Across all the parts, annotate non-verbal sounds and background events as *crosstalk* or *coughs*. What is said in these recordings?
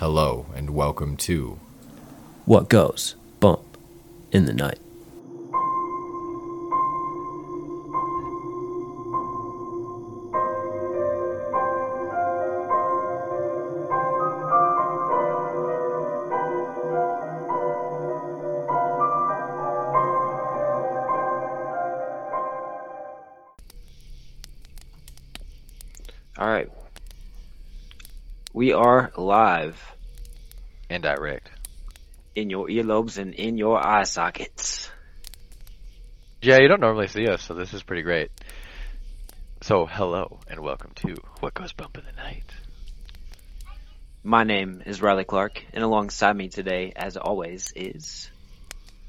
Hello and welcome to What goes bump in the night? Are live and direct. in your earlobes and in your eye sockets. Yeah, you don't normally see us, so this is pretty great. So, hello and welcome to What Goes Bump in the Night. My name is Riley Clark, and alongside me today, as always, is.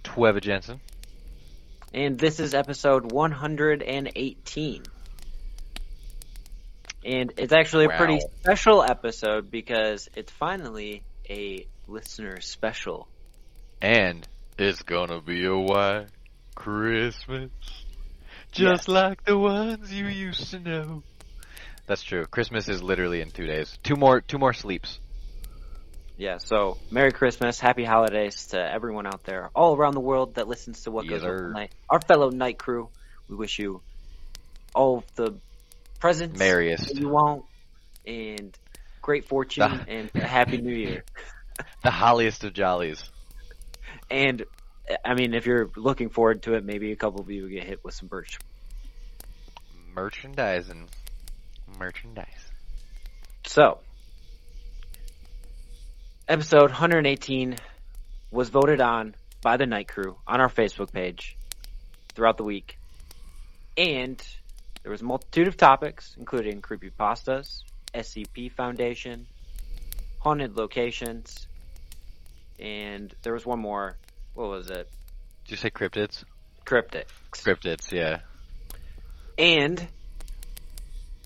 Tweva Jensen. And this is episode 118. And it's actually a pretty special episode because it's finally a listener special. And it's gonna be a white Christmas. Just like the ones you used to know. That's true. Christmas is literally in two days. Two more two more sleeps. Yeah, so Merry Christmas, Happy Holidays to everyone out there, all around the world that listens to What Yes, Goes On. Tonight. Our fellow night crew, we wish you all the presents Merriest. you want, and great fortune, The- and a Happy New Year. *laughs* The holliest of jollies. And I mean, if you're looking forward to it, maybe a couple of you will get hit with some birch. Merchandising. Merchandise. So, episode 118 was voted on by the night crew on our Facebook page throughout the week. And there was a multitude of topics, including creepypastas, SCP Foundation, haunted locations, and there was one more. What was it? Did you say cryptids? Cryptics. Cryptids, yeah. And it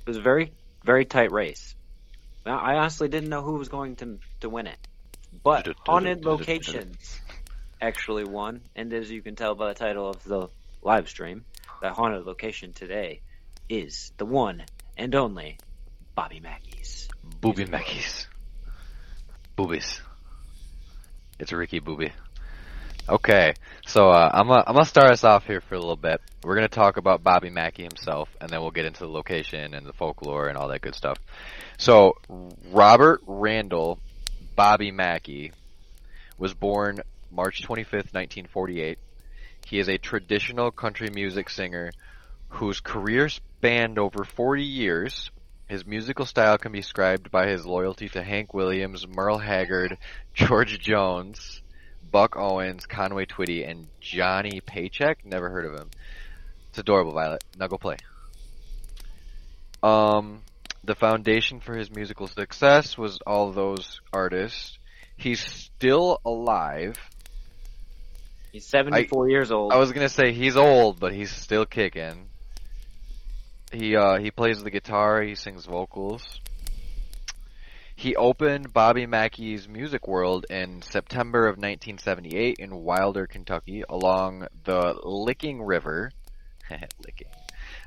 was a very, very tight race. Now, I honestly didn't know who was going to to win it, but haunted locations actually won. And as you can tell by the title of the live stream, that haunted location today is the one and only Bobby Mackey's. Booby Mackies. Boobies. It's Ricky Booby. Okay, so uh, I'm gonna I'm gonna start us off here for a little bit. We're gonna talk about Bobby Mackey himself, and then we'll get into the location and the folklore and all that good stuff. So Robert Randall Bobby Mackey was born March 25th, 1948. He is a traditional country music singer whose career spanned over 40 years. His musical style can be described by his loyalty to Hank Williams, Merle Haggard, George Jones, Buck Owens, Conway Twitty, and Johnny Paycheck. Never heard of him. It's adorable, Violet. Now go play. Um, the foundation for his musical success was all those artists. He's still alive. He's 74 years old. I was gonna say he's old, but he's still kicking. He uh he plays the guitar, he sings vocals. He opened Bobby Mackey's Music World in September of 1978 in Wilder, Kentucky, along the Licking River, *laughs* Licking,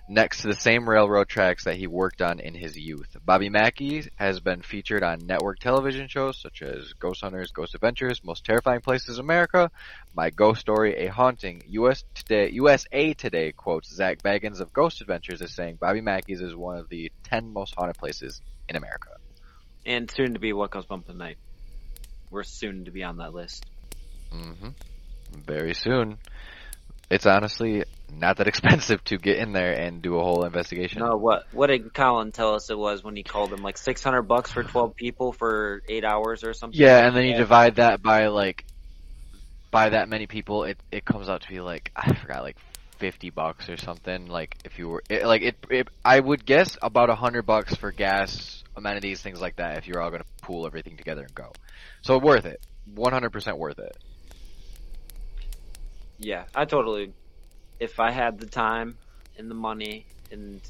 next to the same railroad tracks that he worked on in his youth. Bobby Mackey has been featured on network television shows such as Ghost Hunters, Ghost Adventures, Most Terrifying Places in America, My Ghost Story, A Haunting. US Today, USA Today quotes Zak Bagans of Ghost Adventures as saying Bobby Mackey's is one of the 10 most haunted places in America. and soon to be What Goes Bump Tonight. We're soon to be on that list. Mm-hmm. Very soon. It's honestly not that *laughs* expensive to get in there and do a whole investigation. No, what what did Colin tell us it was when he called him like six hundred bucks for twelve people for eight hours or something? Yeah, and then you divide that by like by that many people, it it comes out to be like I forgot like fifty bucks or something. Like if you were it, like it, it, I would guess about a hundred bucks for gas, amenities, things like that. If you're all gonna pool everything together and go, so worth it, one hundred percent worth it. Yeah, I totally. If I had the time and the money and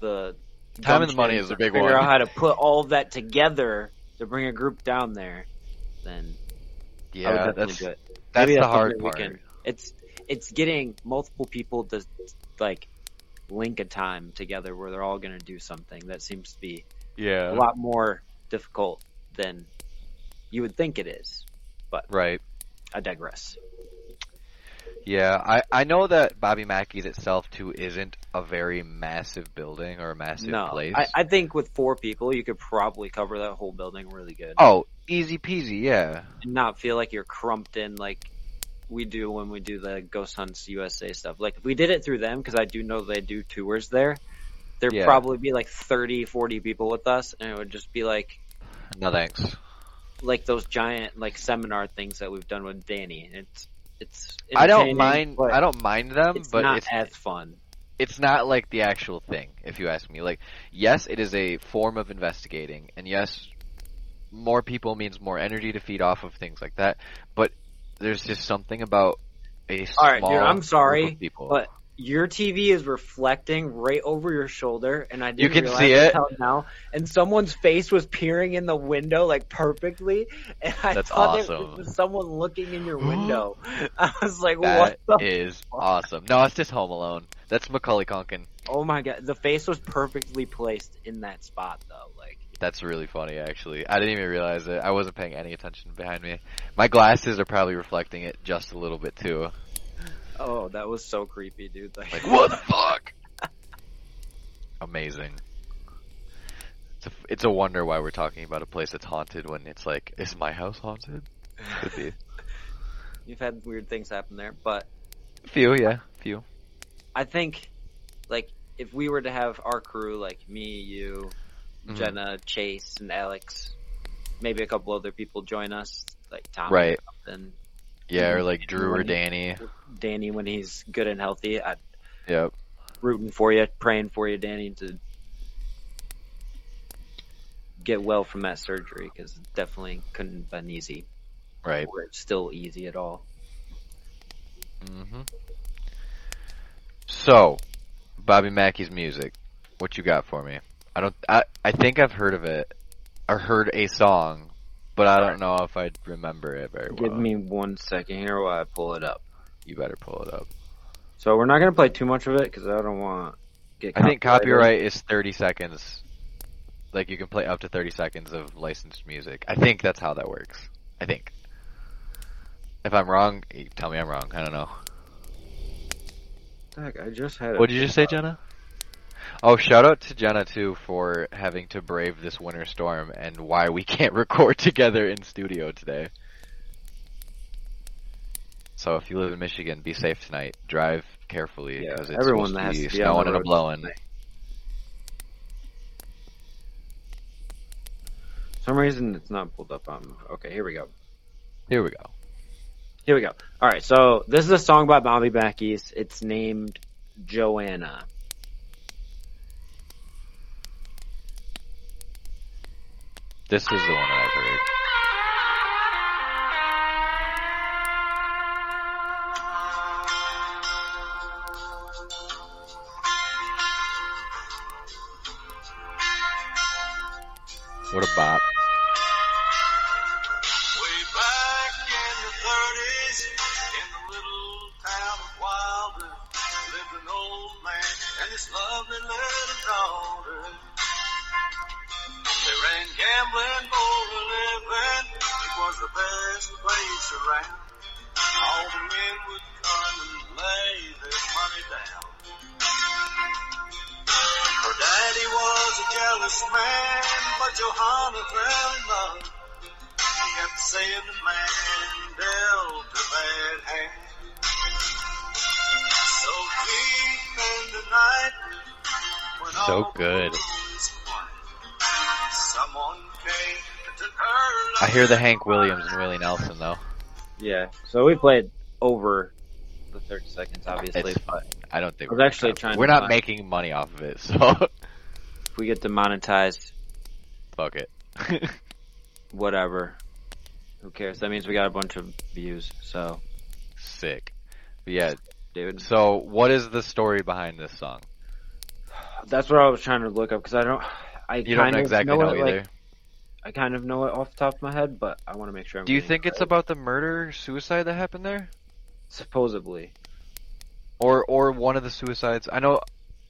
the Time and the money is a big figure one. Figure out how to put all of that together to bring a group down there, then Yeah, that's that's Maybe the hard part. can- It's it's getting multiple people to like link a time together where they're all going to do something that seems to be Yeah. a lot more difficult than you would think it is. But Right. I digress. Yeah, I, I know that Bobby Mackey's itself too isn't a very massive building or a massive no, place. I, I think with four people, you could probably cover that whole building really good, oh, easy peasy, yeah. and not feel like you're crumped in like we do when we do the Ghost Hunts USA stuff. Like if we did it through them, because I do know they do tours there. There'd Yeah. probably be like 30, 40 people with us, and it would just be like No thanks. Like those giant like seminar things that we've done with Danny. It's it's. I don't mind I don't mind them, but It's but not it's as fun. it's not like the actual thing, if you ask me. Like, yes, it is a form of investigating, and yes, more people means more energy to feed off of things like that. But there's just something about a small All right, dude, I'm sorry, people. but your TV is reflecting right over your shoulder, and I didn't You can realize see it now. And someone's face was peering in the window like perfectly, and I That's thought awesome. it was someone looking in your *gasps* window. *laughs* I was like, that "What the? is awesome. No, it's just Home Alone. That's Macaulay Culkin. oh my god!" The face was perfectly placed in that spot, though. Like, That's really funny, actually. I didn't even realize it. I wasn't paying any attention behind me. My glasses are probably reflecting it just a little bit too. Oh, that was so creepy, dude. Like, Like, *laughs* what the fuck? Amazing. It's a, it's a wonder why we're talking about a place that's haunted when it's like, is my house haunted? Could be. *laughs* you've had weird things happen there, but Few, yeah, few. I think, like, if we were to have our crew, like me, you, Mhm. Jenna, Chase, and Alex, maybe a couple other people join us, like Tom, Right. and Yeah, or like Drew or Danny. Danny when he's good and healthy. I'm Yep. rooting for you, praying for you, Danny, to get well from that surgery because it definitely couldn't have been easy, Right. or it's still easy at all. hmm So, Bobby Mackey's music. What you got for me? I don't. I I think I've heard of it, or heard a song, but I don't know if I'd remember it very well. Give me one second here while I pull it up. You better pull it up. So we're not gonna play too much of it because I don't want get. I think copyright is 30 seconds. Like you can play up to 30 seconds of licensed music. I think that's how that works. I think. If I'm wrong, tell me I'm wrong. I don't know. Heck, I just had. What did you just say, uh, Jenna? Oh, shout out to Jenna too for having to brave this winter storm and why we *laughs* can't record together in studio today. So if you live in Michigan, be safe tonight. Drive carefully Yeah, because it's everyone supposed to be to be snowing and a blowing. tonight. Some reason it's not pulled up on. Okay, here we go. Here we go. Here we go. All right, so this is a song by Bobby Backies. It's named Joanna. This is the one I've heard. What a bop. Way back in the 30s, in the little town of Wilder, an old man and lovely little daughter. Was the best place around. All the men would come and lay their money down. Her daddy was a jealous man, but Johanna fell in love. He kept saying the man dealt a bad hand. So deep in the night, when So all good. Hear the Hank Williams and Willie Nelson though. Yeah. So we played over the 30 seconds, obviously, It's but I don't think I was we're actually trying to We're not making money off of it, *laughs* so if we get demonetized, fuck it. *laughs* whatever. Who cares? That means we got a bunch of views. So, Sick. But yeah. dude, So, what is the story behind this song? *sighs* that's what I was trying to look up because I don't. I You don't exactly know, know it, either. Like, I kind of know it off the top of my head, but I want to make sure. I'm Do you think it it's right. about the murder suicide that happened there, supposedly? or or one of the suicides? I know,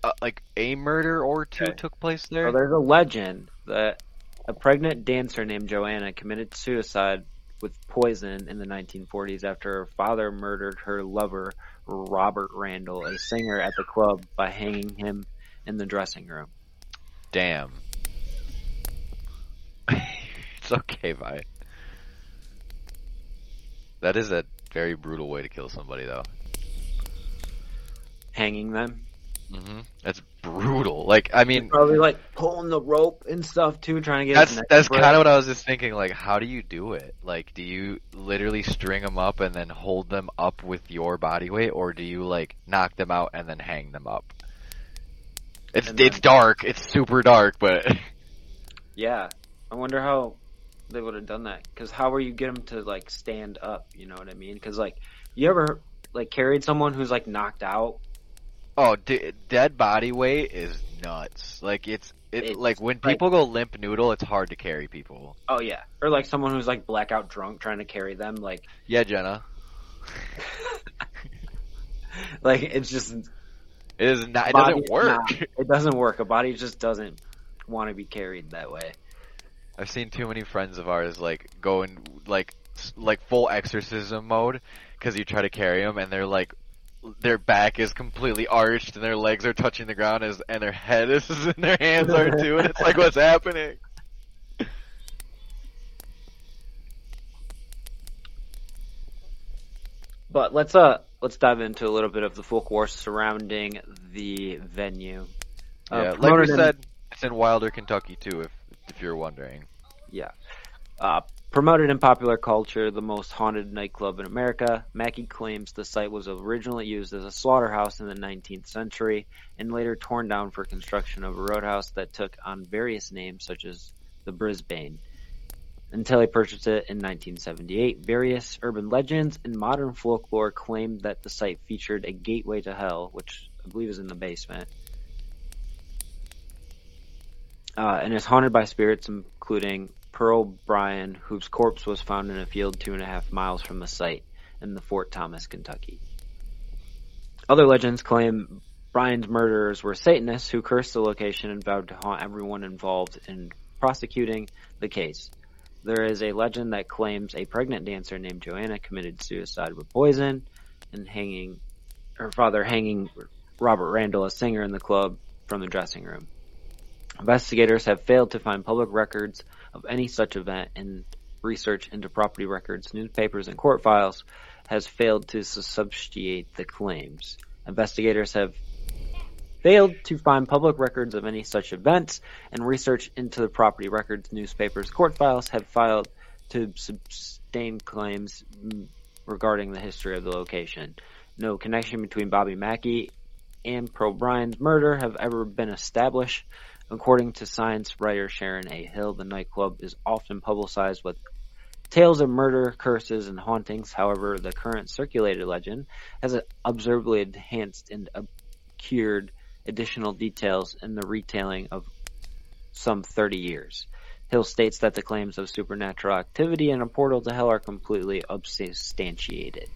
uh, like a murder or two Okay. took place there. So there's a legend that A pregnant dancer named Joanna committed suicide with poison in the 1940s after her father murdered her lover, Robert Randall, a singer at the club, by hanging him in the dressing room. Damn. It's okay, bye. That is a very brutal way to kill somebody, though. Hanging them. hmm That's brutal. Like, I mean, Probably like pulling the rope and stuff too, trying to get that's that's kind of what I was just thinking. Like, how do you do it? Like, do you literally string them up and then hold them up with your body weight, or do you like knock them out and then hang them up? It's then- it's dark. It's super dark, but *laughs* Yeah, I wonder how they would have done that. Because how were you get them to like stand up? You know what I mean? Because like, you ever like carried someone who's like knocked out? oh, d- dead body weight is nuts. Like it's it It's like when like- people go limp noodle, it's hard to carry people. Oh yeah, or like someone who's like blackout drunk trying to carry them. Like, *laughs* Yeah, Jenna. *laughs* like it's just It is not. It doesn't work. not- it doesn't work. A body just doesn't want to be carried that way. I've seen too many friends of ours like go in like like full exorcism mode because you try to carry them and they're like their back is completely arched and their legs are touching the ground as and their head *laughs* is and their hands are too and it's like what's happening. *laughs* But let's uh let's dive into a little bit of the folk war surrounding the venue. Uh, yeah, like we said, it's in Wilder, Kentucky too. If if you're wondering. Yeah. Uh, promoted in popular culture, the most haunted nightclub in America, Mackey claims the site was originally used as a slaughterhouse in the 19th century and later torn down for construction of a roadhouse that took on various names such as the Brisbane. Until he purchased it in 1978, various urban legends and modern folklore claimed that the site featured a gateway to hell, which I believe is in the basement. Uh, and is haunted by spirits, including Pearl Bryan, whose corpse was found in a field two and a half miles from the site in the Fort Thomas, Kentucky. Other legends claim Bryan's murderers were Satanists who cursed the location and vowed to haunt everyone involved in prosecuting the case. There is a legend that claims a pregnant dancer named Joanna committed suicide with poison and hanging her father hanging Robert Randall, a singer in the club, from the dressing room. Investigators have failed to find public records of any such event, and research into property records, newspapers, and court files has failed to substantiate the claims. Investigators have failed to find public records of any such events, and research into the property records, newspapers, court files have failed to sustain claims regarding the history of the location. No connection between Bobby Mackey and Pearl Bryan's murder have ever been established. According to science writer Sharon A. Hill, the nightclub is often publicized with tales of murder, curses, and hauntings. However, the current circulated legend has observably enhanced and obscured additional details in the retelling of some 30 years. Hill states that the claims of supernatural activity and a portal to hell are completely unsubstantiated.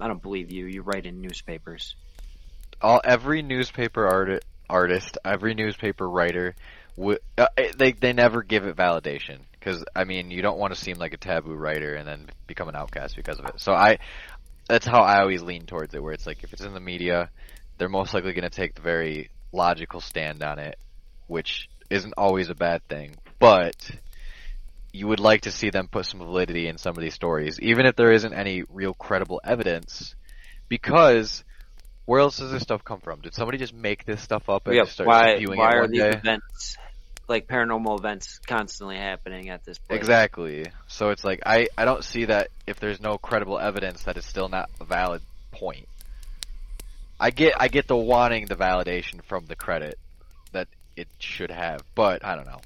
I don't believe you. You write in newspapers. all every newspaper art, artist, every newspaper writer, would uh, they they never give it validation because I mean you don't want to seem like a taboo writer and then become an outcast because of it. So I that's how I always lean towards it, where it's like if it's in the media, they're most likely going to take the very logical stand on it, which isn't always a bad thing, but you would like to see them put some validity in some of these stories, even if there isn't any real credible evidence, because where else does this stuff come from? Did somebody just make this stuff up and Yeah, just start why spewing why it are one these day? events like paranormal events constantly happening at this point? Exactly. So it's like I I don't see that if there's no credible evidence that it's still not a valid point. I get I get the wanting the validation from the credit that it should have, but I don't know.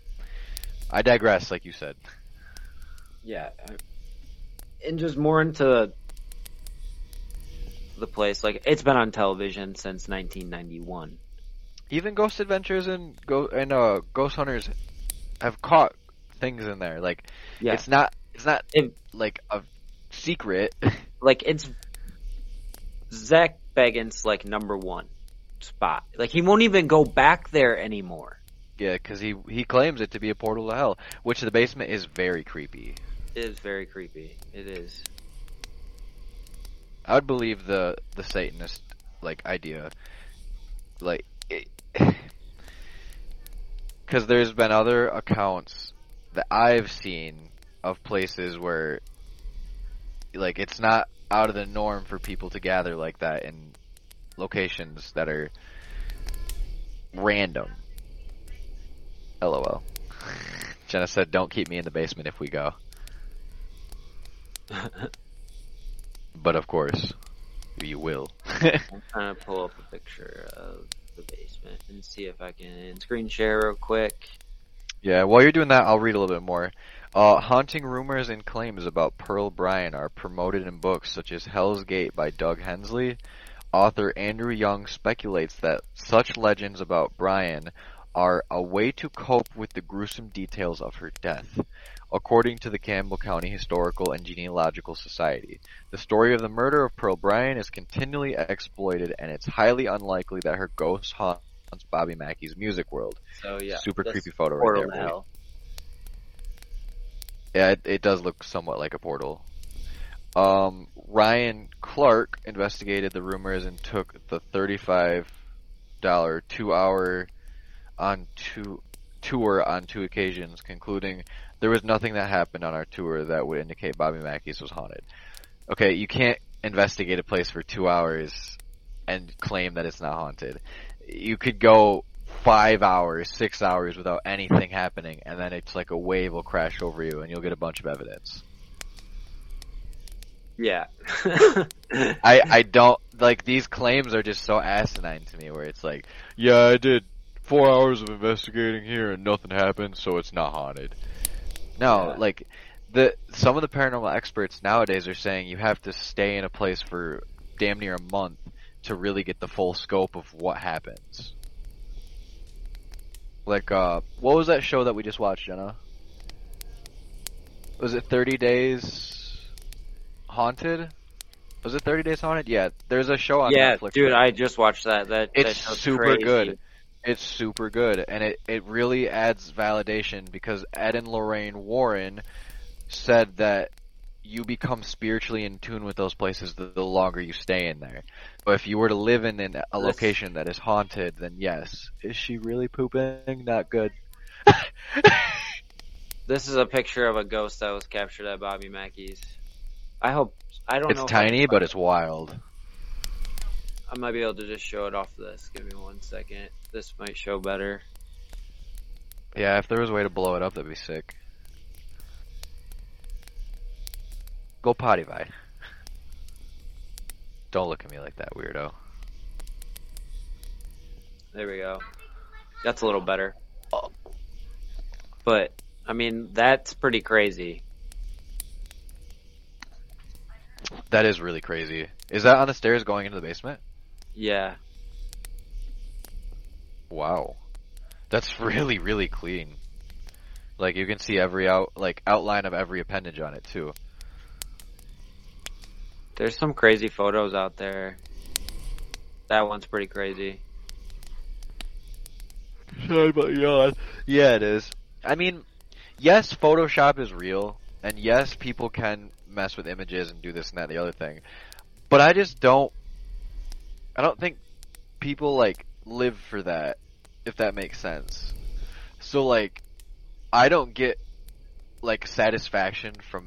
I digress, like you said. Yeah, and just more into the place. Like it's been on television since 1991. Even Ghost Adventures and Go and uh, Ghost Hunters have caught things in there. Like Yeah, it's not it's not It- like a secret. *laughs* like it's Zak Bagans like number one spot. Like he won't even go back there anymore. Yeah, because he he claims it to be a portal to hell, which the basement is very creepy. It is very creepy. It is. I would believe the the Satanist like idea, like, because *sighs* there's been other accounts that I've seen of places where, like, it's not out of the norm for people to gather like that in locations that are random. LOL. *laughs* Jenna said, "Don't keep me in the basement if we go." *laughs* But of course, you will. I'm trying to pull up a picture of the basement and see if I can screen share real quick. yeah, while you're doing that, I'll read a little bit more. Uh, haunting rumors and claims about Pearl Bryan are promoted in books such as Hell's Gate by Doug Hensley. Author Andrew Young speculates that such legends about Bryan are a way to cope with the gruesome details of her death. According to the Campbell County Historical and Genealogical Society, the story of the murder of Pearl Bryan is continually exploited, and it's highly unlikely that her ghost haunts Bobby Mackey's music world. So yeah, Super creepy photo right there. hell. Yeah, it, it does look somewhat like a portal. Um, Ryan Clark investigated the rumors and took the thirty-five dollar two-hour on two tour on two occasions, concluding there was nothing that happened on our tour that would indicate Bobby Mackey's was haunted. Okay, you can't investigate a place for two hours and claim that it's not haunted. You could go five hours, six hours without anything happening, and then it's like a wave will crash over you, and you'll get a bunch of evidence. Yeah. *laughs* I I don't like these claims are just so asinine to me. Where it's like, yeah, I did four hours of investigating here and nothing happened, so it's not haunted. No, Yeah. like the some of the paranormal experts nowadays are saying you have to stay in a place for damn near a month to really get the full scope of what happens. Like, uh, what was that show that we just watched, Jenna? Was it 30 Days Haunted? Was it 30 Days Haunted? Yeah, there's a show on yeah, Netflix. dude, that- I just watched that. That that it's show's super crazy. good. It's super good, and it, it really adds validation because Ed and Lorraine Warren said that you become spiritually in tune with those places the, the longer you stay in there. But if you were to live in an, a location that is haunted, then yes. Is she really pooping? Not good. *laughs* This is a picture of a ghost that was captured at Bobby Mackey's. I hope I don't it's know. tiny, but it's wild. I might be able to just show it off this. Give me one second. This might show better. Yeah, if there was a way to blow it up, that'd be sick. Go potty, Vi. Don't look at me like that, weirdo. There we go. That's a little better. But I mean, that's pretty crazy. That is really crazy. Is that on the stairs going into the basement? Yeah. Wow. That's *laughs* really, really clean. Like you can see every out like outline of every appendage on it too. There's some crazy photos out there. That one's pretty crazy. Sorry about yawn. Yeah, it is. I mean, yes, Photoshop is real, and yes, people can mess with images and do this and that and the other thing. But I just don't. I don't think people like live for that, if that makes sense. So like, I don't get like satisfaction from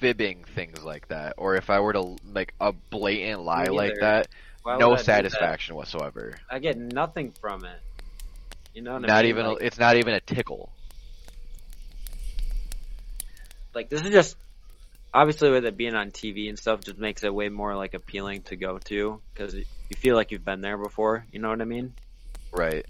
fibbing things like that, or if I were to like a blatant lie like that, Why no do that? satisfaction whatsoever. I get nothing from it. You know what I Not mean? even Like, it's not even a tickle. like this is just obviously with it being on TV and stuff just makes it way more like appealing to go to because you feel like you've been there before. You know what I mean? Right.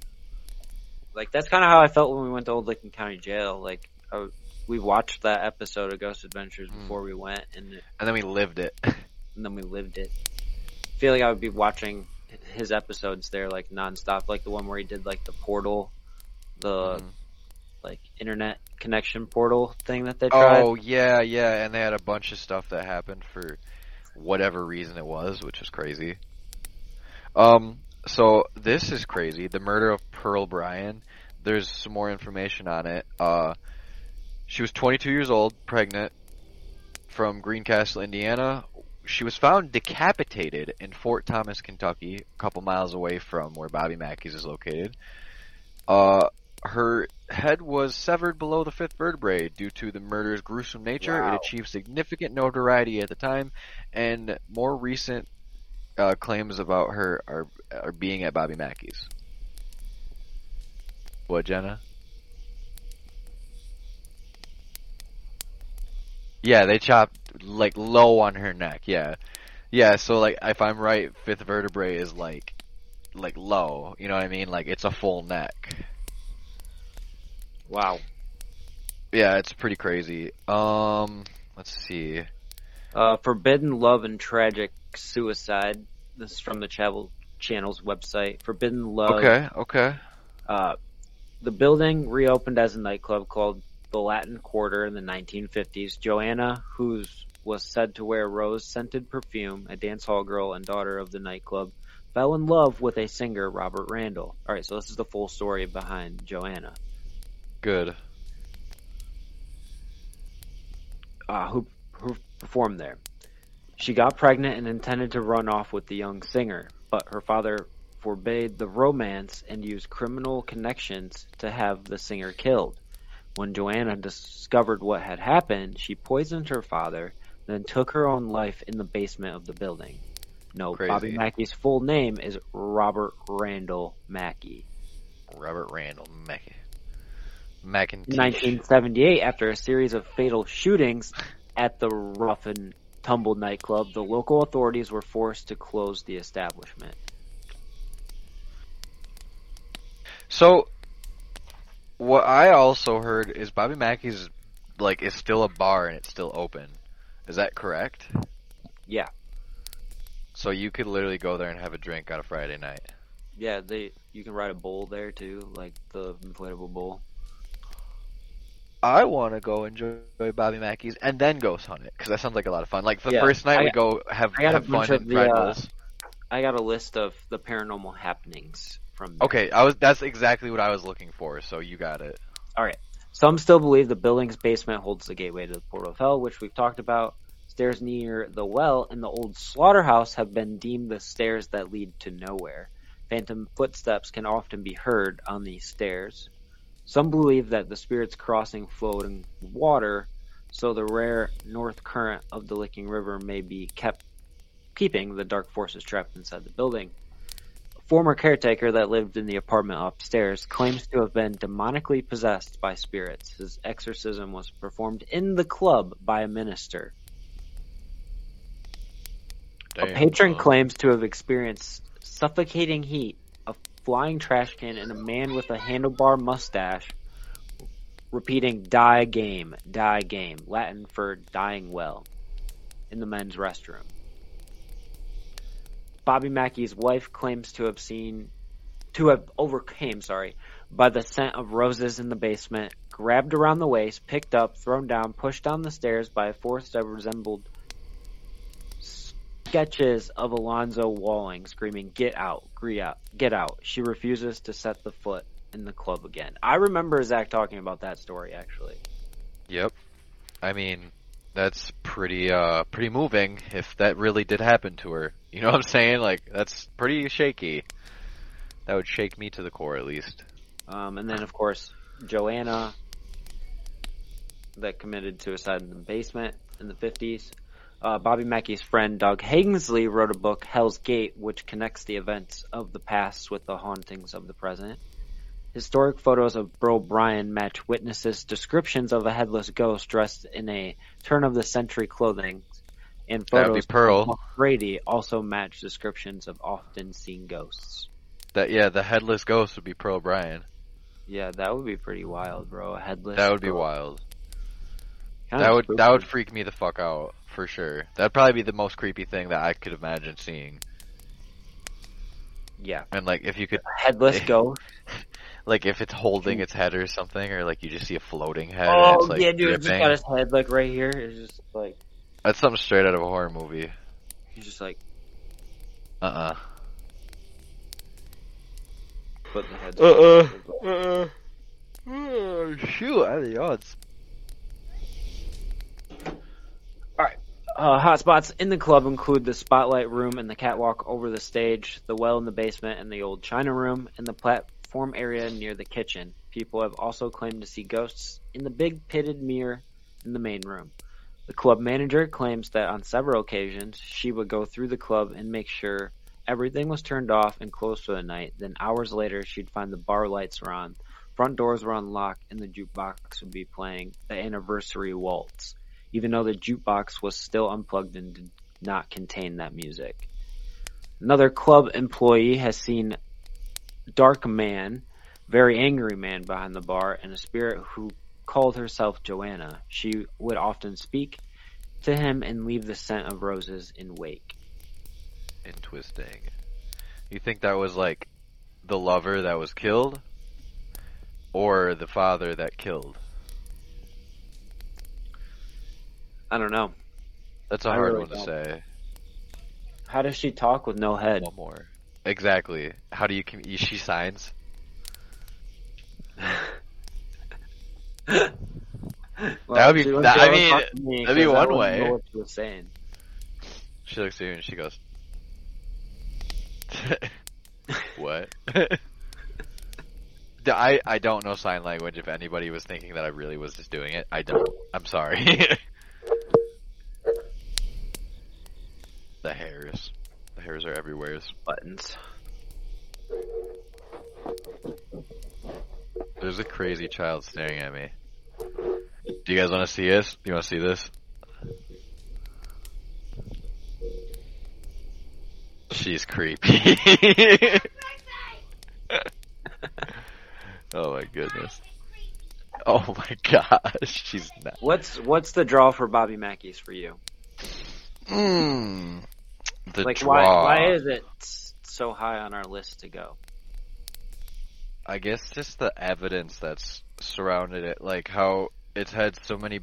Like that's kind of how I felt when we went to Old Lincoln County Jail. Like I, we watched that episode of Ghost Adventures Mm. before we went, and, And then we lived it. and then we lived it. *laughs* I feel like I would be watching his episodes there like nonstop, like the one where he did like the portal, the Mhm. Like internet connection portal thing that they tried. Oh yeah, yeah, and they had a bunch of stuff that happened for whatever reason it was, which is crazy. Um, so this is crazy. The murder of Pearl Bryan. there's some more information on it. Uh, she was 22 years old, pregnant, from Greencastle, Indiana. She was found decapitated in Fort Thomas, Kentucky, a couple miles away from where Bobby Mackey's is located. Uh, her head was severed below the fifth vertebrae due to the murder's gruesome nature. Wow. It achieved significant notoriety at the time, and more recent uh, claims about her are, are being at Bobby Mackey's. What, Jenna? Yeah, they chopped like low on her neck. Yeah, yeah. So like, if I'm right, fifth vertebrae is like, like low. You know what I mean? Like it's a full neck. Wow. Yeah, it's pretty crazy. Um, let's see. Uh, Forbidden Love and Tragic Suicide. This is from the Travel Channel's website. Forbidden Love. Okay, okay. Uh, the building reopened as a nightclub called the Latin Quarter in the 1950s. Joanna, who was said to wear rose-scented perfume, a dance hall girl and daughter of the nightclub, fell in love with a singer, Robert Randall. All right, so this is the full story behind Joanna, Good. uh, who who performed there. She got pregnant and intended to run off with the young singer, but her father forbade the romance and used criminal connections to have the singer killed. When Joanna discovered what had happened, she poisoned her father, then took her own life in the basement of the building. No, Crazy. Bobby Mackey's full name is Robert Randall Mackey. Robert Randall Mackey. Macintyre. 1978, after a series of fatal shootings at the Rough and Tumble nightclub, the local authorities were forced to close the establishment. So, what I also heard is Bobby Mackey's like is still a bar and it's still open. Is that correct? Yeah, So you could literally go there and have a drink on a Friday night. yeah, they you can ride a bull there too, like the inflatable bull. I want to go enjoy Bobby Mackey's and then ghost hunt it because that sounds like a lot of fun. Like the Yeah, first night I- we go have have fun and the, uh. I got a list of the paranormal happenings from. there. Okay, I was that's exactly what I was looking for. So you got it. All right. Some still believe the building's basement holds the gateway to the portal of hell, which we've talked about. Stairs near the well in the old slaughterhouse have been deemed the stairs that lead to nowhere. Phantom footsteps can often be heard on these stairs. Some believe that the spirits crossing floating water, so the rare north current of the Licking River may be kept keeping the dark forces trapped inside the building. A former caretaker that lived in the apartment upstairs claims to have been demonically possessed by spirits. His exorcism was performed in the club by a minister. A patron son. claims to have experienced suffocating heat, flying trash can, and a man with a handlebar mustache repeating die game, die game, Latin for dying well, in the men's restroom. Bobby Mackey's wife claims to have seen, to have overcame, sorry, by the scent of roses in the basement, grabbed around the waist, picked up, thrown down, pushed down the stairs by a force that resembled sketches of Alonzo Walling screaming, "Get out, get out, get out!" She refuses to set the foot in the club again. I remember Zak talking about that story actually. Yep. I mean, that's pretty uh pretty moving if that really did happen to her. You know what I'm saying? Like that's pretty shaky. That would shake me to the core at least. Um, and then of course Joanna that committed suicide in the basement in the 50s. Uh, Bobby Mackey's friend Doug Hensley wrote a book, Hell's Gate, which connects the events of the past with the hauntings of the present. Historic photos of Bro Bryan match witnesses' descriptions of a headless ghost dressed in a turn of the century clothing, and That would be photos Pearl. of Brady also match descriptions of often seen ghosts. That yeah, the headless ghost would be Pearl O'Brien. Yeah, that would be pretty wild, bro. A headless. That would be wild. Kinda That would spooky. that would freak me the fuck out for sure. That'd probably be the most creepy thing that I could imagine seeing. Yeah, And like if you could a headless *laughs* ghost. like if it's holding its head or something or like you just see a floating head and Oh it's like yeah, dude, it's just dripping. got his head like right here. It's just like That's something straight out of a horror movie. he's just like Uh-uh. putting the head. Uh-uh. Uh-uh. Oh, shoot, I the odds. Uh, hotspots in the club include the spotlight room and the catwalk over the stage, the well in the basement and the old china room, and the platform area near the kitchen. People have also claimed to see ghosts in the big pitted mirror in the main room. The club manager claims that on several occasions she would go through the club and make sure everything was turned off and closed for the night. Then hours later, she'd find the bar lights were on, front doors were unlocked, and the jukebox would be playing the anniversary waltz even though the jukebox was still unplugged and did not contain that music. Another club employee has seen Dark Man, very angry man behind the bar, and a spirit who called herself Joanna. She would often speak to him and leave the scent of roses in wake. Interesting. You think that was like the lover that was killed? Or the father that killed? I don't know. That's a I hard really one to don't. say. How does she talk with no head? One more. Exactly. How do you com- she signs? *laughs* Well, would be- that- I mean, me that'd be one way. know what she was saying. She looks at you and she goes, *laughs* "What?" *laughs* I I don't know sign language. If anybody was thinking that I really was just doing it, I don't. I'm sorry. The hairs, the hairs are everywhere. Buttons. There's a crazy child staring at me. Do you guys want to see this? You want to see this? She's creepy. *laughs* oh my goodness. Oh my *laughs* gosh, she's not. What's what's the draw for Bobby Mackey's for you? Mm, the like draw. why why is it so high on our list to go? I guess just the evidence that's surrounded it, like how it's had so many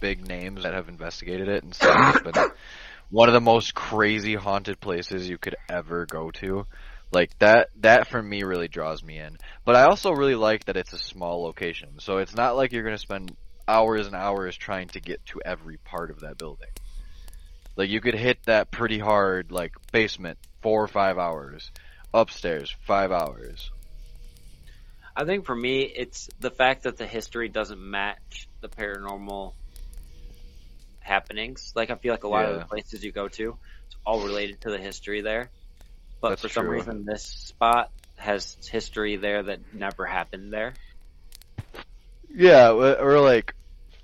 big names that have investigated it and stuff. It's been *coughs* one of the most crazy haunted places you could ever go to. Like that, that for me really draws me in. But I also really like that it's a small location, so it's not like you're gonna spend hours and hours trying to get to every part of that building. Like you could hit that pretty hard, like basement, four or five hours, upstairs, five hours. I think for me, it's the fact that the history doesn't match the paranormal happenings. Like I feel like a lot of the places you go to, it's all related to the history there. But That's for some true. reason, this spot has history there that never happened there. Yeah, or, like,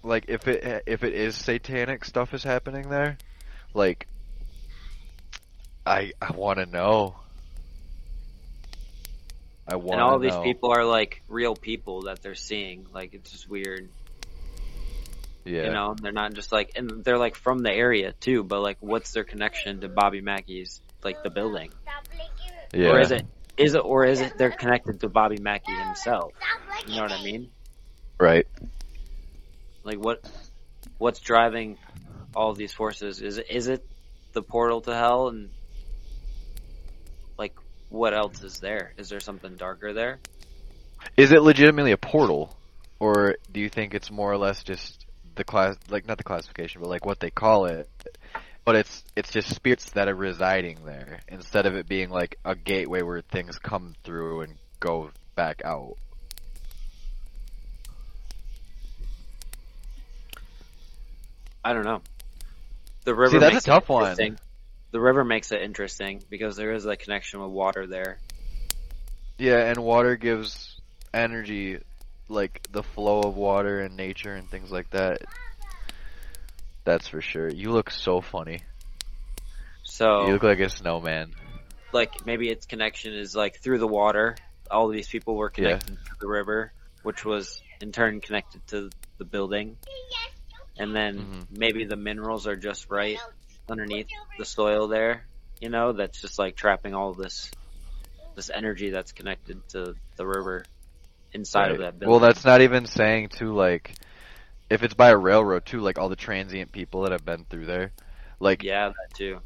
like if it if it is satanic stuff is happening there, like, I I want to know. I want. and all these people are like real people that they're seeing. Like it's just weird. yeah, You know, they're not just like, and they're like from the area too. But like, what's their connection to Bobby Mackey's like the building? yeah, Or is it is it or is it they're connected to Bobby Mackey himself? You know what I mean? right? Like what what's driving all these forces? Is it is it the portal to hell and like what else is there? Is there something darker there? Is it legitimately a portal, or do you think it's more or less just the class, like not the classification, but like what they call it? But it's it's just spirits that are residing there instead of it being like a gateway where things come through and go back out. I don't know. The river See, that's makes a tough it one. interesting. The river makes it interesting because there is a connection with water there. Yeah, and water gives energy, like the flow of water and nature and things like that. That's for sure. You look so funny. So You look like a snowman. like maybe its connection is like through the water. All these people were connected to the river, which was in turn connected to the building. And then Mhm. maybe the minerals are just right underneath the soil there, you know, that's just like trapping all this this energy that's connected to the river inside of that building. Well, that's not even saying to like if it's by a railroad too, like all the transient people that have been through there. Like yeah, that too.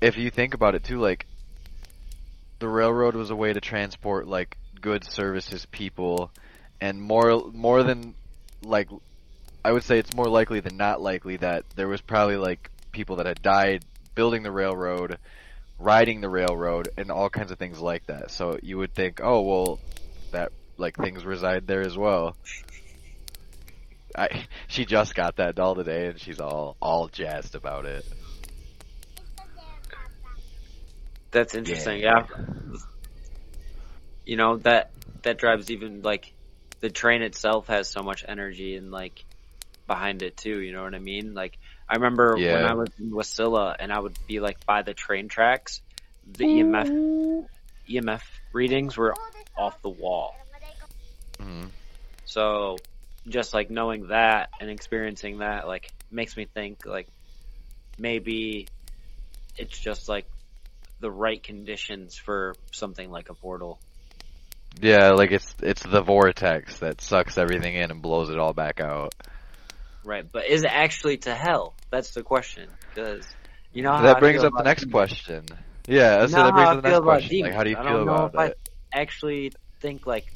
if you think about it too, like the railroad was a way to transport like goods, services, people, and more more than like I would say it's more likely than not likely that there was probably like people that had died building the railroad, riding the railroad, and all kinds of things like that. So you would think, oh well, that like things reside there as well. I *laughs* she just got that doll today and she's all all jazzed about it. That's interesting. Yeah. You know that that drives even like the train itself has so much energy and like behind it too. You know what I mean? Like I remember when I was in Wasilla and I would be like by the train tracks, the EMF EMF readings were off the wall. hmm So just like knowing that and experiencing that like makes me think like maybe it's just like the right conditions for something like a portal. Yeah, like it's it's the vortex that sucks everything in and blows it all back out. Right, but is it actually to hell? That's the question. Because you know how that brings up the next demons. question. Yeah, so that brings up the next question. Like, how do you feel about demons? I feel don't know about if I actually think like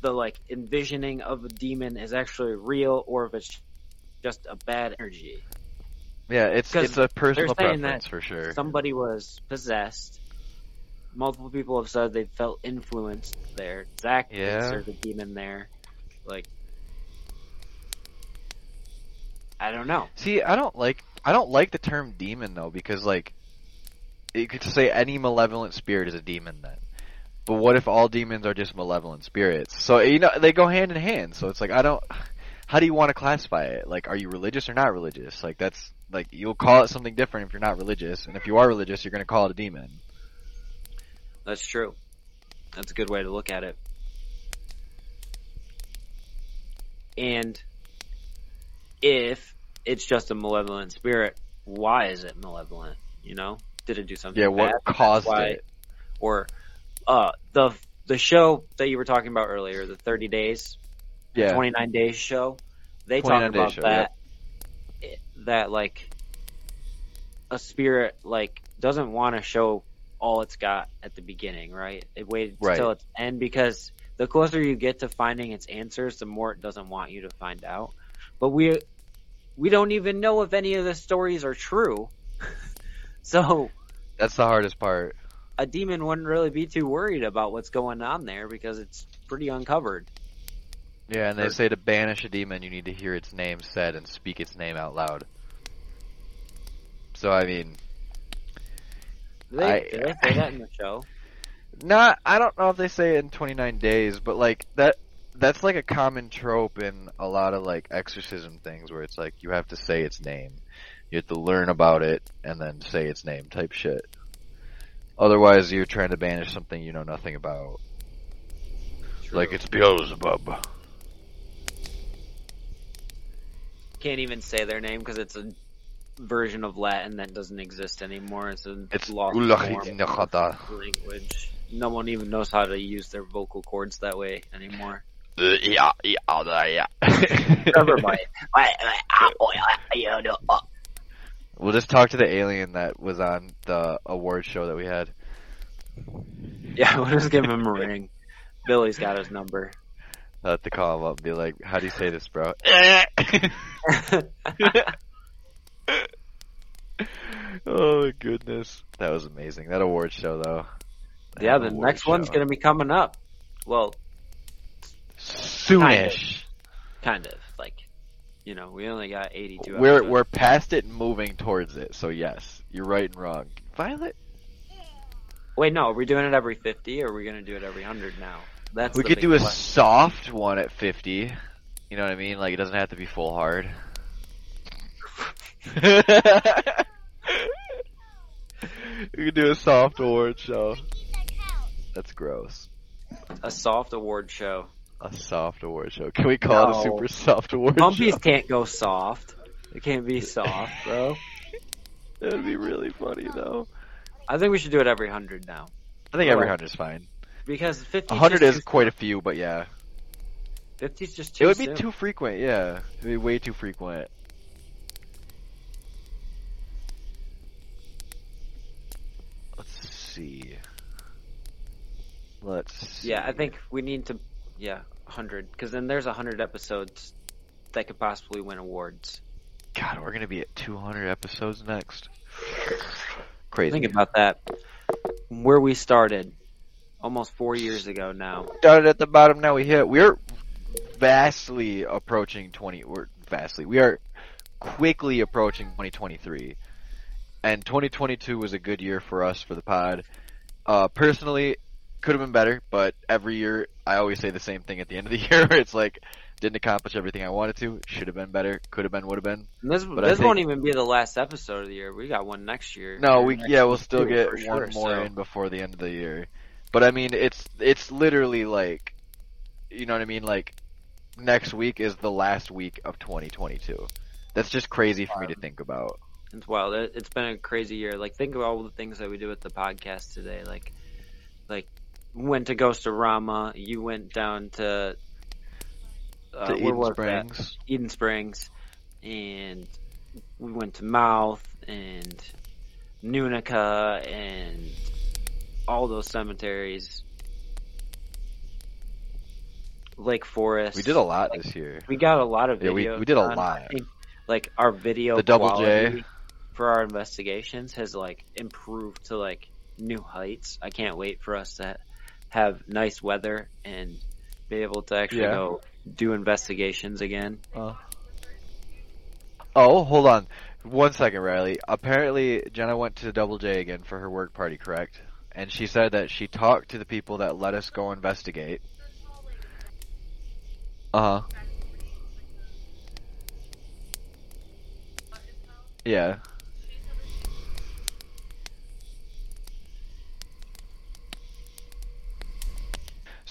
the like envisioning of a demon is actually real or if it's just a bad energy. Yeah, it's it's a personal preference for sure. Somebody was possessed. Multiple people have said they felt influenced there. Zak thinks Yeah. there's a demon there. Like I don't know. See, I don't like I don't like the term demon though because like you could say any malevolent spirit is a demon then. But what if all demons are just malevolent spirits? So you know they go hand in hand. So it's like I don't. How do you want to classify it? Like, are you religious or not religious? Like that's like you'll call it something different if you're not religious, and if you are religious, you're going to call it a demon. That's true. That's a good way to look at it. And if it's just a malevolent spirit, why is it malevolent? You know, did it do something? Yeah, what That's caused why- it? Or uh, the the show that you were talking about earlier, the Thirty Days, Yeah, Twenty Nine Days show. They talk about show, that. it- That like a spirit like doesn't want to show all it's got at the beginning, right? It waits Right. till its end because the closer you get to finding its answers, the more it doesn't want you to find out. But we we don't even know if any of the stories are true. *laughs* so that's the hardest part. a demon wouldn't really be too worried about what's going on there because it's pretty uncovered. Yeah, and they Or- say to banish a demon, you need to hear its name said and speak its name out loud. So I mean, Do they, I- they say that in the show? *laughs* Not, I don't know if they say it in 29 days, but like that, that's like a common trope in a lot of like exorcism things where it's like you have to say its name. You have to learn about it and then say its name type shit. Otherwise, you're trying to banish something you know nothing about. Like it's Beelzebub. can't even say their name because it's a version of Latin that doesn't exist anymore. It's a It's lost form language. No one even knows how to use their vocal cords that way anymore. Yeah, yeah, yeah. Never mind. *laughs* Ah, oh. We'll just talk to the alien that was on the award show that we had. Yeah, we'll just give him a ring. Billy's got his number. I'll have to call him up and be like, how do you say this, bro? *laughs* Eh. *laughs* oh my goodness. That was amazing. That award show though. That yeah, the award next one's gonna be coming up. Well, soonish. kind of like, you know, we only got eighty-two. We're episodes. we're past it and moving towards it. So yes, you're right and wrong. Violet, Wait, no, are we doing it every fifty, or are we gonna do it every hundred now? That's we could do a question. soft one at 50. You know what I mean? Like it doesn't have to be full hard. *laughs* we could do a soft award show. That's gross. a soft award show. A soft award show. Can we call it a super soft award show? Bumpies show? can't go soft. It can't be soft, bro. *laughs* That'd be really funny though. I think we should do it every hundred now I think every hundred is fine. because fifty. A hundred is quite a few, but yeah, Fifty's just too. it would be soon. too frequent. Yeah, it'd be way too frequent. Let's see. Let's. See. Yeah, I think we need to, Yeah, hundred. Because then there's a hundred episodes that could possibly win awards. God, we're gonna be at 200 episodes next. *sighs* Crazy. Think about that. Where we started, almost four years ago now. started at the bottom. Now we hit. We're vastly approaching 20. We're vastly. We are quickly approaching 2023, and 2022 was a good year for us for the pod. Uh, personally, could have been better, but every year I always say the same thing at the end of the *laughs* year, where it's like didn't accomplish everything I wanted to. Should have been better. Could have been. Would have been. And this But this think- won't even be the last episode of the year. We got one next year. No, we yeah, we'll still get one sure, more so- in before the end of the year. But I mean, it's it's literally like, you know what I mean? Like, next week is the last week of 2022. That's just crazy for me to think about. It's wild. It, it's been a crazy year. Like think of all the things that we do with the podcast today. Like, like we went to Ghostorama. You went down to uh, to Eden? Springs. Eden Springs, and we went to Mouth and Nunica and all those cemeteries. Lake Forest. We did a lot this year. We got a lot of Yeah, videos. we- we did a lot. Think, like our video The Double quality J. for our investigations has like improved to like new heights. I can't wait for us to have nice weather and be able to actually Yeah. go do investigations again. Oh, hold on. One second, Riley. Apparently, Jenna went to Double J again for her work party, correct? And she said that she talked to the people that let us go investigate. Uh huh. Yeah.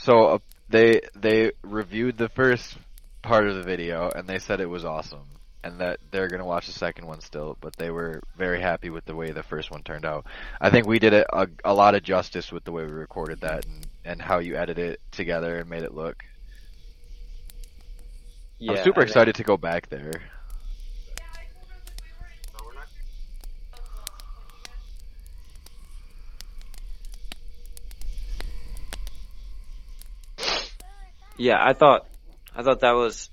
So uh, they they reviewed the first part of the video and they said it was awesome and that they're gonna watch the second one still, but they were very happy with the way the first one turned out. I think we did it a, a lot of justice with the way we recorded that and, and how you edited it together and made it look. Yeah, I'm super I think- excited to go back there. Yeah, I thought I thought that was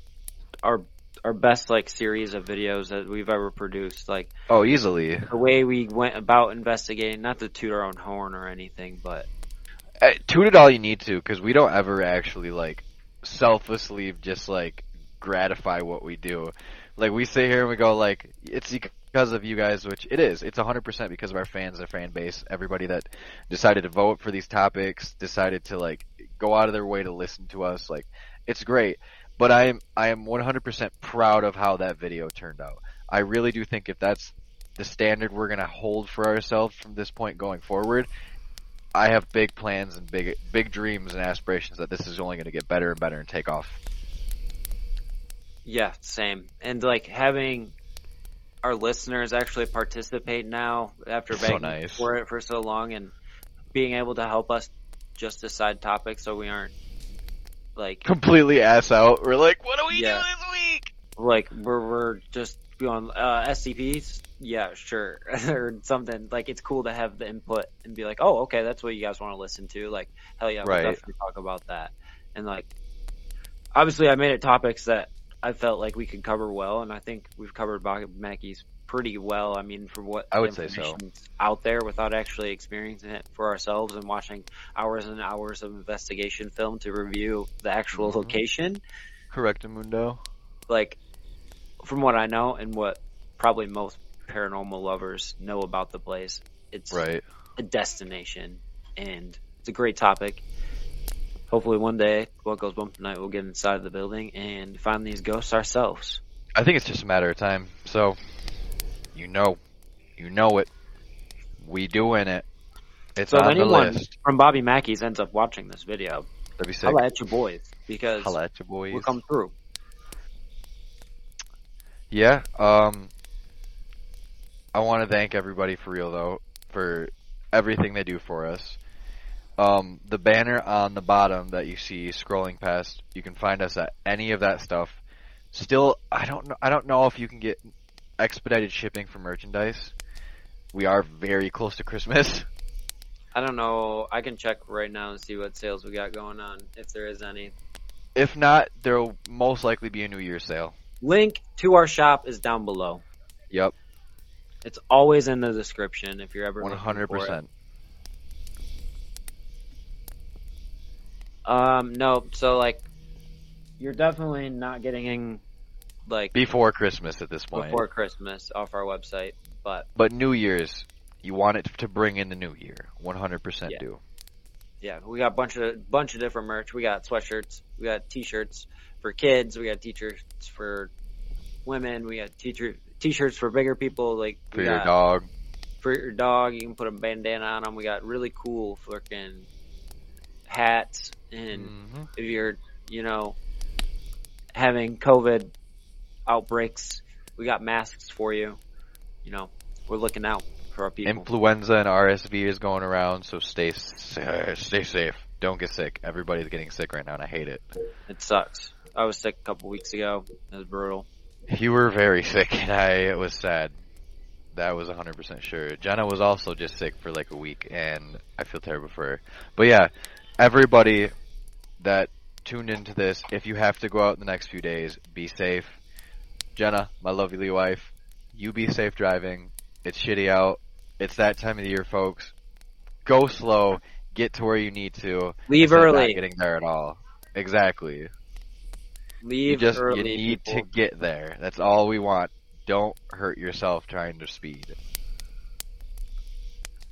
our our best like series of videos that we've ever produced. Like Oh, easily. the way we went about investigating, not to toot our own horn or anything, but Uh, toot it all you need to, because we don't ever actually like selflessly just like gratify what we do. Like we sit here and we go like it's because of you guys, which it is. It's 100% because of our fans, our fan base, everybody that decided to vote for these topics, decided to like go out of their way to listen to us. Like it's great, but I am I am 100% proud of how that video turned out. I really do think if that's the standard we're gonna hold for ourselves from this point going forward, I have big plans and big big dreams and aspirations that this is only going to get better and better and take off. yeah, same. And like having our listeners actually participate now after So begging nice. for it for so long and being able to help us just decide topics so we aren't like Completely ass out. We're like, what do we Yeah. do this week? like we're we're just going uh SCPs yeah sure *laughs* or something like it's cool to have the input and be like oh okay that's what you guys want to listen to like hell yeah Right. we'll definitely talk about that and like obviously I made it topics that I felt like we could cover well and I think we've covered Mackey's pretty well I mean for what I would say so. out there without actually experiencing it for ourselves and watching hours and hours of investigation film to review the actual Mhm. location Correct, Mundo. like from what I know and what probably most paranormal lovers know about the place, it's Right. a destination and it's a great topic. Hopefully one day, what goes bump tonight, we'll get inside the building and find these ghosts ourselves. I think it's just a matter of time. So, you know, you know it. We doing it. It's So if on the anyone list. from Bobby Mackey's ends up watching this video, That'd be sick. holla at your boys because Holla at your boys. we'll come through. Yeah. Um. I want to thank everybody for real though for everything they do for us. Um, the banner on the bottom that you see scrolling past, you can find us at any of that stuff. Still, I don't know. I don't know if you can get expedited shipping for merchandise. We are very close to Christmas. *laughs* I don't know. I can check right now and see what sales we got going on if there is any. If not, there'll most likely be a New Year's sale. Link to our shop is down below. Yep, It's always in the description if you're ever looking hundred percent. Um, no, so like, you're definitely not getting in, like Before Christmas at this point. before Christmas off our website, but But New Year's, you want it to bring in the new year. One hundred percent Yeah. do. yeah, we got a bunch of bunch of different merch. We got sweatshirts, we got t-shirts for kids, we got t-shirts for women, we got teacher t-shirts for bigger people. Like For we your got dog. for your dog, you can put a bandana on them. We got really cool fucking hats, and hmm if you're, you know, having COVID outbreaks, we got masks for you. You know, we're looking out for our people. Influenza and RSV is going around, so stay stay safe. Don't get sick. Everybody's getting sick right now, and I hate it. It sucks. I was sick a couple weeks ago. It was brutal. You were very *laughs* sick, and I it was sad. That was 100% sure. Jenna was also just sick for like a week, and I feel terrible for her. But yeah, everybody that tuned into this, if you have to go out in the next few days, be safe. Jenna, my lovely wife, you be safe driving. It's shitty out. It's that time of the year, folks. Go slow. Get to where you need to. Leave of not early. getting there at all. Exactly. Leave You just early. you need people. to get there. That's all we want. Don't hurt yourself trying to speed.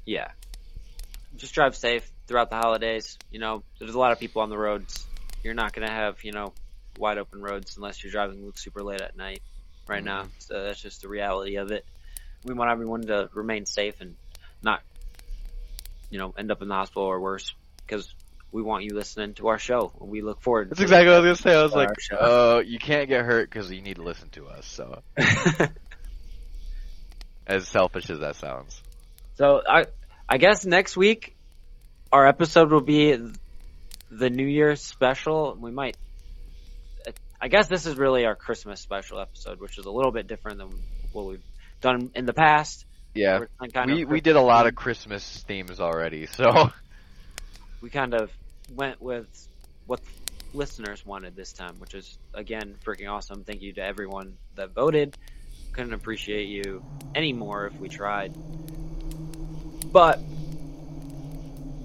Yeah. Just drive safe throughout the holidays. You know, there's a lot of people on the roads. You're not going to have, you know, wide open roads unless you're driving super late at night right now. So that's just the reality of it. We want everyone to remain safe and not, you know, end up in the hospital or worse because we want you listening to our show. We look forward That's to exactly what I was gonna say. I was like, oh, uh, you can't get hurt because you need to listen to us. So, *laughs* as selfish as that sounds, So I I guess next week our episode will be the New Year special. We might I guess this is really our Christmas special episode, which is a little bit different than what we've done in the past. yeah, kind we of we did a lot of Christmas themes already. So, *laughs* we kind of went with what listeners wanted this time, which is again freaking awesome. Thank you to everyone that voted. Couldn't appreciate you any more if we tried. But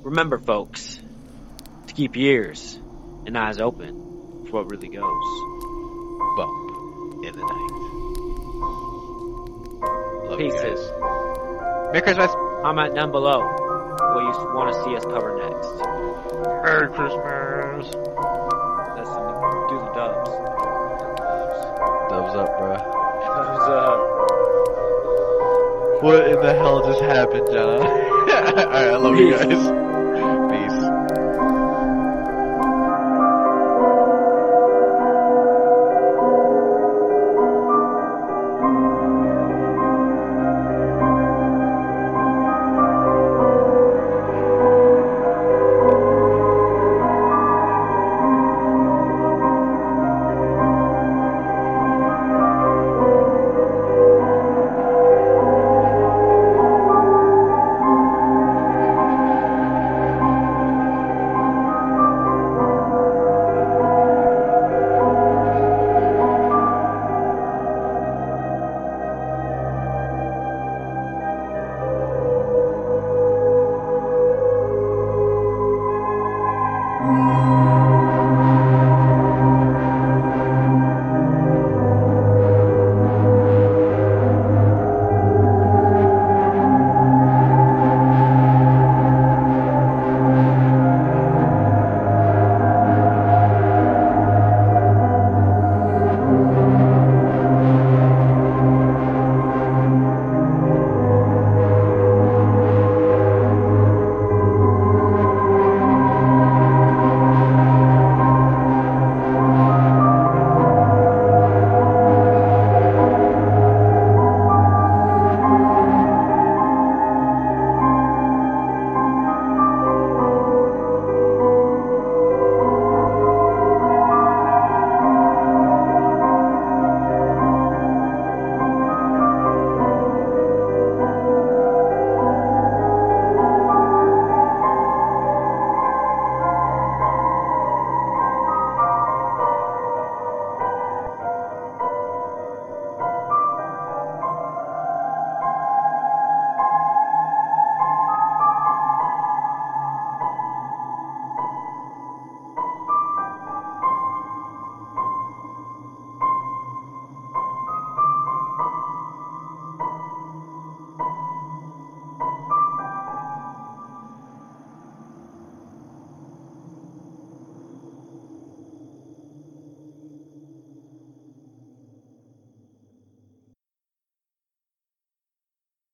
remember, folks, to keep ears and eyes open for what really goes. bump in the night. Love you Peace. guys. Merry Christmas. Comment down below what you want to see us cover next. Merry Christmas. That's the do the dubs. Dubs up, bruh. Dubs up. What in the hell just happened, Jenna? *laughs* Alright, I love you guys.